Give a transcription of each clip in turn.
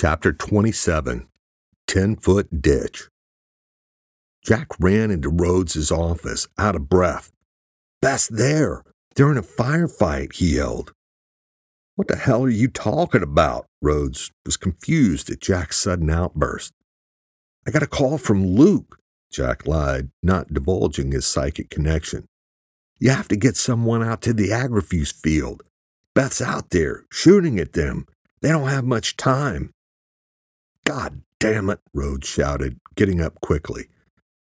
Chapter 27 10 Foot Ditch. Jack ran into Rhodes's office, out of breath. Beth's there. They're in a firefight, he yelled. What the hell are you talking about? Rhodes was confused at Jack's sudden outburst. I got a call from Luke, Jack lied, not divulging his psychic connection. You have to get someone out to the Agrifuge field. Beth's out there, shooting at them. They don't have much time. God damn it, Rhodes shouted, getting up quickly.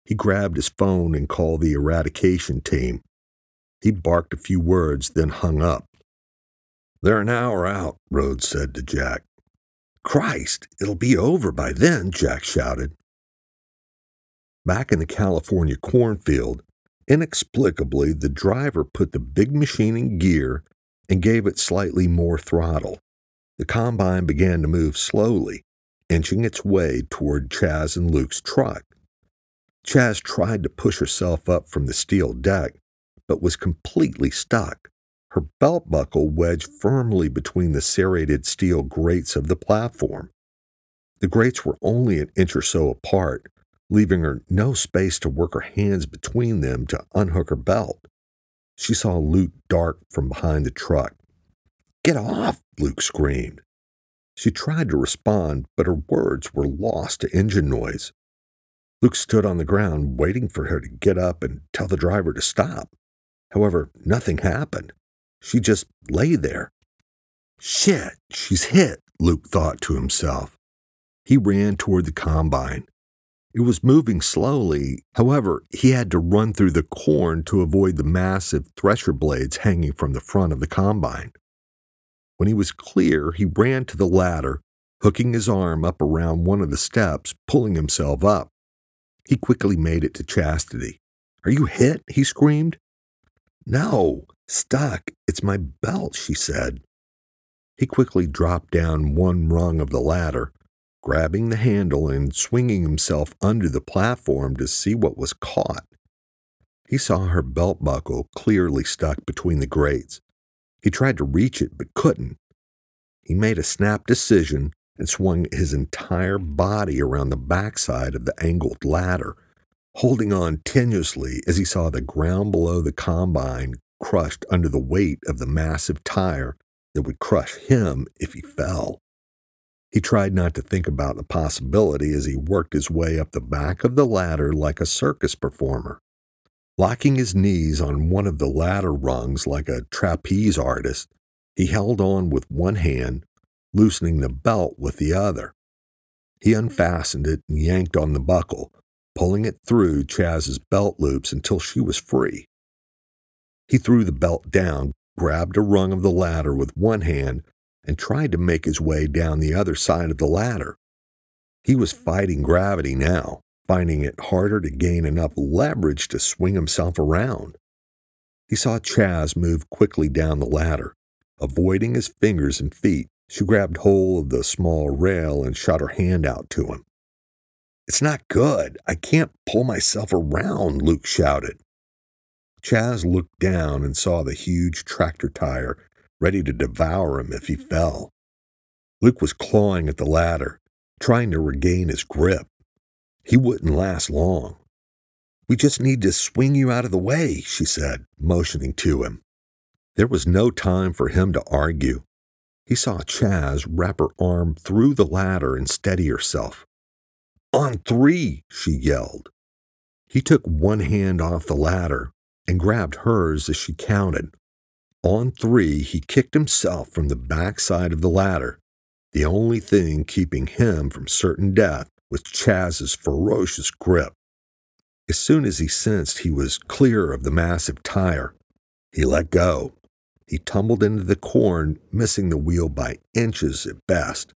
He grabbed his phone and called the eradication team. He barked a few words, then hung up. They're an hour out, Rhodes said to Jack. Christ, it'll be over by then, Jack shouted. Back in the California cornfield, inexplicably, the driver put the big machine in gear and gave it slightly more throttle. The combine began to move slowly, inching its way toward Chaz and Luke's truck. Chaz tried to push herself up from the steel deck, but was completely stuck, her belt buckle wedged firmly between the serrated steel grates of the platform. The grates were only an inch or so apart, leaving her no space to work her hands between them to unhook her belt. She saw Luke dart from behind the truck. Get off! Luke screamed. She tried to respond, but her words were lost to engine noise. Luke stood on the ground, waiting for her to get up and tell the driver to stop. However, nothing happened. She just lay there. Shit, she's hit, Luke thought to himself. He ran toward the combine. It was moving slowly. However, he had to run through the corn to avoid the massive thresher blades hanging from the front of the combine. When he was clear, he ran to the ladder, hooking his arm up around one of the steps, pulling himself up. He quickly made it to Chastity. Are you hit? he screamed. No, stuck. It's my belt, she said. He quickly dropped down one rung of the ladder, grabbing the handle and swinging himself under the platform to see what was caught. He saw her belt buckle clearly stuck between the grates. He tried to reach it but couldn't. He made a snap decision and swung his entire body around the backside of the angled ladder, holding on tenuously as he saw the ground below the combine crushed under the weight of the massive tire that would crush him if he fell. He tried not to think about the possibility as he worked his way up the back of the ladder like a circus performer. Locking his knees on one of the ladder rungs like a trapeze artist, he held on with one hand, loosening the belt with the other. He unfastened it and yanked on the buckle, pulling it through Chaz's belt loops until she was free. He threw the belt down, grabbed a rung of the ladder with one hand, and tried to make his way down the other side of the ladder. He was fighting gravity now, finding it harder to gain enough leverage to swing himself around. He saw Chaz move quickly down the ladder. Avoiding his fingers and feet, she grabbed hold of the small rail and shot her hand out to him. It's not good. I can't pull myself around, Luke shouted. Chaz looked down and saw the huge tractor tire ready to devour him if he fell. Luke was clawing at the ladder, trying to regain his grip. He wouldn't last long. We just need to swing you out of the way, she said, motioning to him. There was no time for him to argue. He saw Chaz wrap her arm through the ladder and steady herself. On three, she yelled. He took one hand off the ladder and grabbed hers as she counted. On three, he kicked himself from the back side of the ladder, the only thing keeping him from certain death with Chaz's ferocious grip. As soon as he sensed he was clear of the massive tire, he let go. He tumbled into the corn, missing the wheel by inches at best.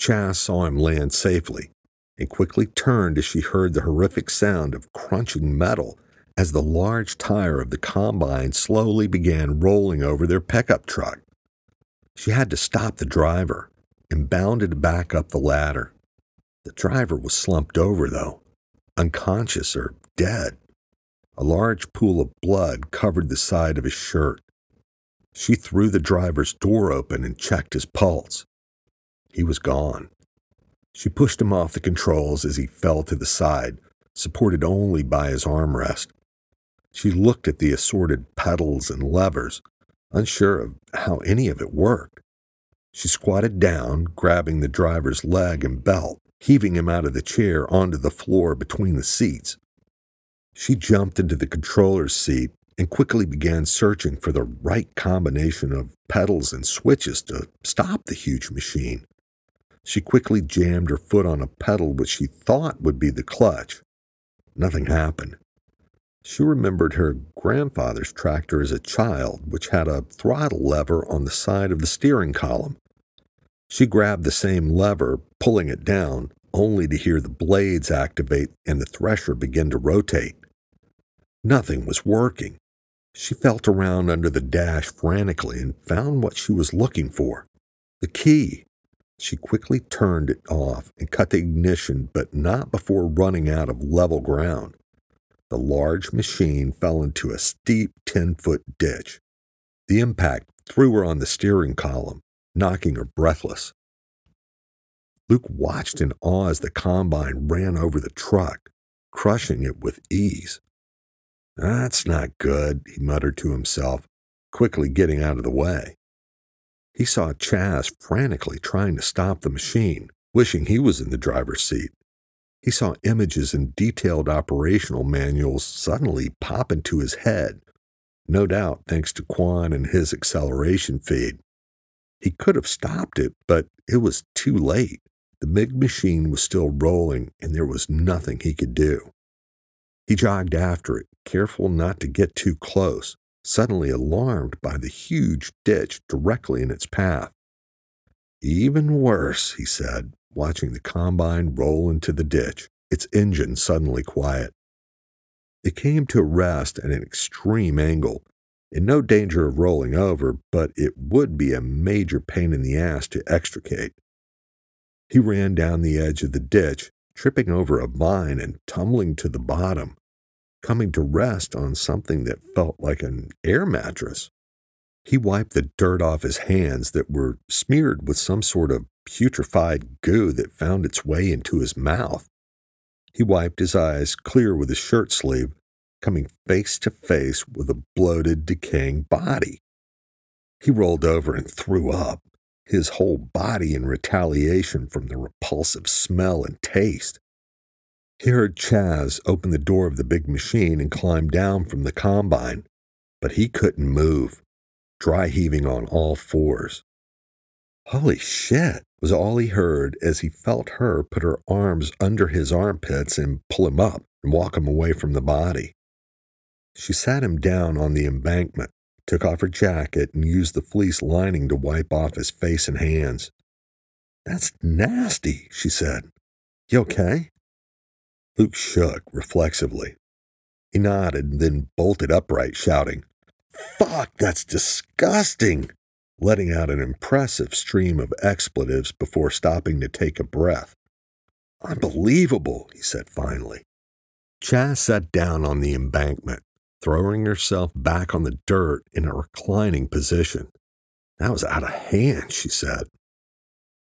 Chaz saw him land safely and quickly turned as she heard the horrific sound of crunching metal as the large tire of the combine slowly began rolling over their pickup truck. She had to stop the driver and bounded back up the ladder. The driver was slumped over, though, unconscious or dead. A large pool of blood covered the side of his shirt. She threw the driver's door open and checked his pulse. He was gone. She pushed him off the controls as he fell to the side, supported only by his armrest. She looked at the assorted pedals and levers, unsure of how any of it worked. She squatted down, grabbing the driver's leg and belt, heaving him out of the chair onto the floor between the seats. She jumped into the controller's seat and quickly began searching for the right combination of pedals and switches to stop the huge machine. She quickly jammed her foot on a pedal which she thought would be the clutch. Nothing happened. She remembered her grandfather's tractor as a child, which had a throttle lever on the side of the steering column. She grabbed the same lever, pulling it down, only to hear the blades activate and the thresher begin to rotate. Nothing was working. She felt around under the dash frantically and found what she was looking for the key. She quickly turned it off and cut the ignition, but not before running out of level ground. The large machine fell into a steep 10 foot ditch. The impact threw her on the steering column, knocking her breathless. Luke watched in awe as the combine ran over the truck, crushing it with ease. That's not good, he muttered to himself, quickly getting out of the way. He saw Chaz frantically trying to stop the machine, wishing he was in the driver's seat. He saw images and detailed operational manuals suddenly pop into his head, no doubt thanks to Quan and his acceleration feed. He could have stopped it, but it was too late. The big machine was still rolling, and there was nothing he could do. He jogged after it, careful not to get too close, suddenly alarmed by the huge ditch directly in its path. Even worse, he said, watching the combine roll into the ditch, its engine suddenly quiet. It came to a rest at an extreme angle, in no danger of rolling over, but it would be a major pain in the ass to extricate. He ran down the edge of the ditch, tripping over a vine and tumbling to the bottom, coming to rest on something that felt like an air mattress. He wiped the dirt off his hands that were smeared with some sort of putrefied goo that found its way into his mouth. He wiped his eyes clear with his shirt sleeve, coming face to face with a bloated, decaying body. He rolled over and threw up, his whole body in retaliation from the repulsive smell and taste. He heard Chaz open the door of the big machine and climb down from the combine, but he couldn't move, dry heaving on all fours. Holy shit, was all he heard as he felt her put her arms under his armpits and pull him up and walk him away from the body. She sat him down on the embankment, took off her jacket, and used the fleece lining to wipe off his face and hands. That's nasty, she said. You okay? Luke shook reflexively. He nodded and then bolted upright, shouting, Fuck, that's disgusting! letting out an impressive stream of expletives before stopping to take a breath. Unbelievable, he said finally. Chas sat down on the embankment, throwing herself back on the dirt in a reclining position. That was out of hand, she said.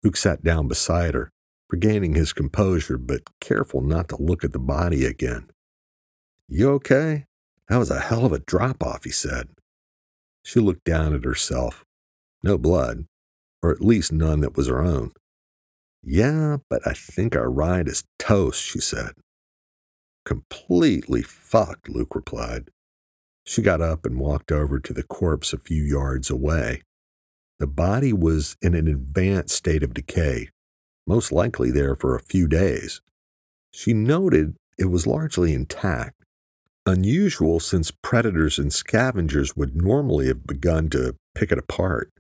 Luke sat down beside her, regaining his composure, but careful not to look at the body again. You okay? That was a hell of a drop off, he said. She looked down at herself. No blood, or at least none that was her own. Yeah, but I think our ride is toast, she said. Completely fucked, Luke replied. She got up and walked over to the corpse a few yards away. The body was in an advanced state of decay, most likely there for a few days. She noted it was largely intact, unusual since predators and scavengers would normally have begun to pick it apart.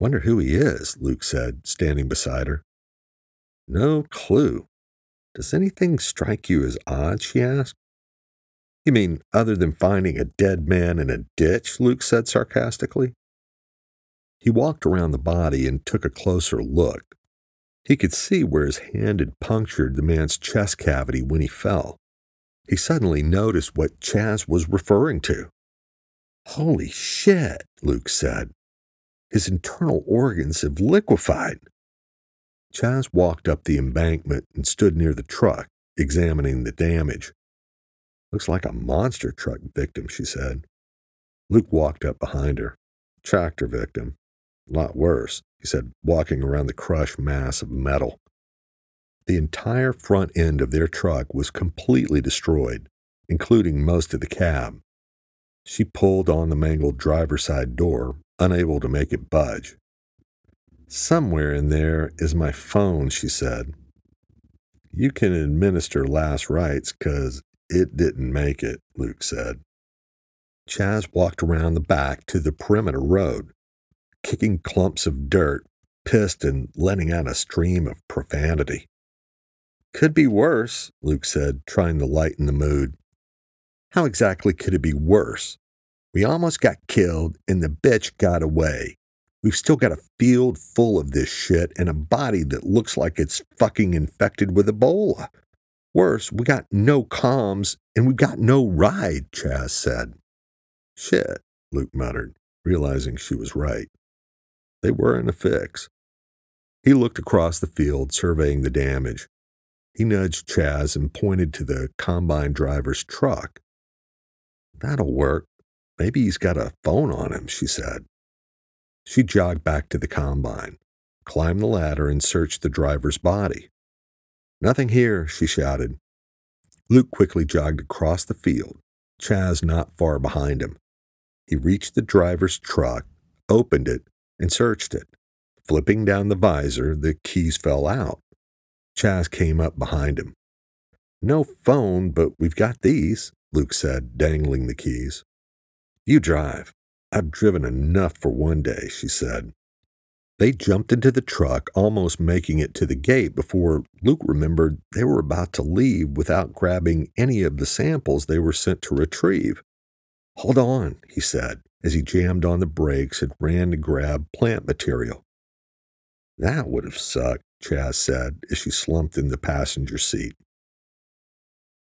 Wonder who he is, Luke said, standing beside her. No clue. Does anything strike you as odd? she asked. You mean other than finding a dead man in a ditch? Luke said sarcastically. He walked around the body and took a closer look. He could see where his hand had punctured the man's chest cavity when he fell. He suddenly noticed what Chaz was referring to. Holy shit, Luke said. His internal organs have liquefied. Chaz walked up the embankment and stood near the truck, examining the damage. Looks like a monster truck victim, she said. Luke walked up behind her. Tractor victim. A lot worse, he said, walking around the crushed mass of metal. The entire front end of their truck was completely destroyed, including most of the cab. She pulled on the mangled driver's side door, unable to make it budge. Somewhere in there is my phone, she said. You can administer last rites because it didn't make it, Luke said. Chaz walked around the back to the perimeter road, kicking clumps of dirt, pissed and letting out a stream of profanity. Could be worse, Luke said, trying to lighten the mood. How exactly could it be worse? We almost got killed and the bitch got away. We've still got a field full of this shit and a body that looks like it's fucking infected with Ebola. Worse, we got no comms and we got no ride, Chaz said. Shit, Luke muttered, realizing she was right. They were in a fix. He looked across the field, surveying the damage. He nudged Chaz and pointed to the combine driver's truck. That'll work. Maybe he's got a phone on him, she said. She jogged back to the combine, climbed the ladder, and searched the driver's body. Nothing here, she shouted. Luke quickly jogged across the field, Chaz not far behind him. He reached the driver's truck, opened it, and searched it. Flipping down the visor, the keys fell out. Chaz came up behind him. No phone, but we've got these, Luke said, dangling the keys. You drive. I've driven enough for one day, she said. They jumped into the truck, almost making it to the gate before Luke remembered they were about to leave without grabbing any of the samples they were sent to retrieve. Hold on, he said, as he jammed on the brakes and ran to grab plant material. That would have sucked, Chaz said as she slumped in the passenger seat.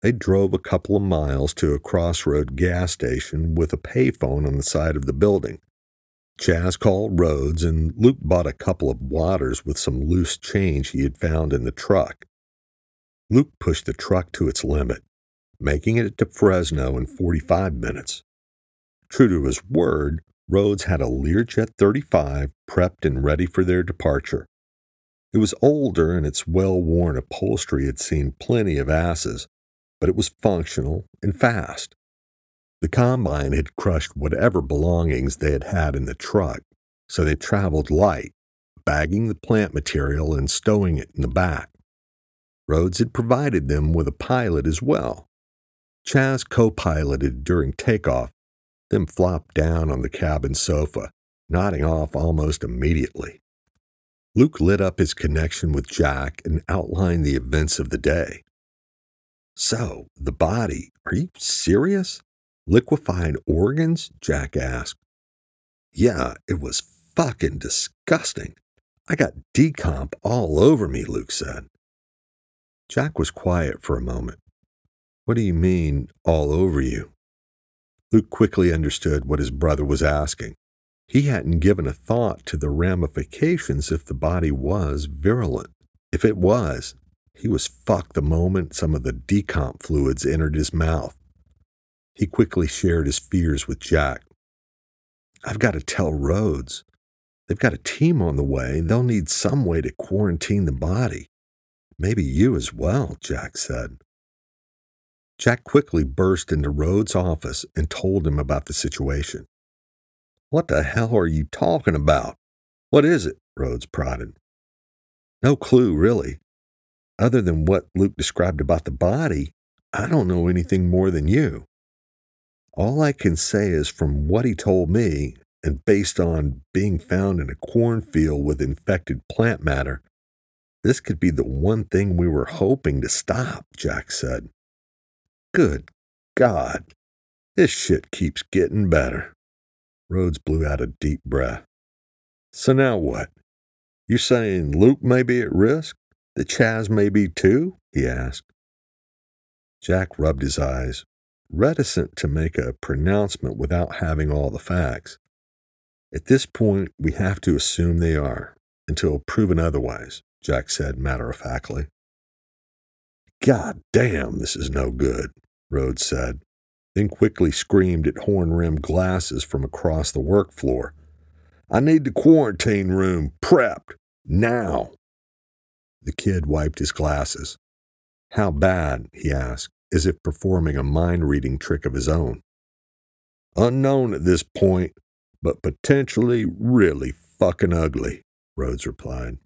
They drove a couple of miles to a crossroad gas station with a payphone on the side of the building. Chaz called Rhodes, and Luke bought a couple of waters with some loose change he had found in the truck. Luke pushed the truck to its limit, making it to Fresno in 45 minutes. True to his word, Rhodes had a Learjet 35 prepped and ready for their departure. It was older and its well worn upholstery had seen plenty of asses, but it was functional and fast. The combine had crushed whatever belongings they had had in the truck, so they traveled light, bagging the plant material and stowing it in the back. Rhodes had provided them with a pilot as well. Chaz co piloted during takeoff then flopped down on the cabin sofa, nodding off almost immediately. Luke lit up his connection with Jack and outlined the events of the day. So, the body, are you serious? Liquefied organs? Jack asked. Yeah, it was fucking disgusting. I got decomp all over me, Luke said. Jack was quiet for a moment. What do you mean, all over you? Luke quickly understood what his brother was asking. He hadn't given a thought to the ramifications if the body was virulent. If it was, he was fucked the moment some of the decomp fluids entered his mouth. He quickly shared his fears with Jack. I've got to tell Rhodes. They've got a team on the way. They'll need some way to quarantine the body. Maybe you as well, Jack said. Jack quickly burst into Rhodes' office and told him about the situation. What the hell are you talking about? What is it? Rhodes prodded. No clue, really. Other than what Luke described about the body, I don't know anything more than you. All I can say is from what he told me, and based on being found in a cornfield with infected plant matter, this could be the one thing we were hoping to stop, Jack said. Good God. This shit keeps getting better. Rhodes blew out a deep breath. So now what? You saying Luke may be at risk? The Chaz may be too? he asked. Jack rubbed his eyes, reticent to make a pronouncement without having all the facts. At this point, we have to assume they are, until proven otherwise. Jack said matter of factly. God damn, this is no good, Rhodes said, then quickly screamed at horn rimmed glasses from across the work floor. I need the quarantine room prepped now. The kid wiped his glasses. How bad, he asked, as if performing a mind reading trick of his own. Unknown at this point, but potentially really fucking ugly, Rhodes replied.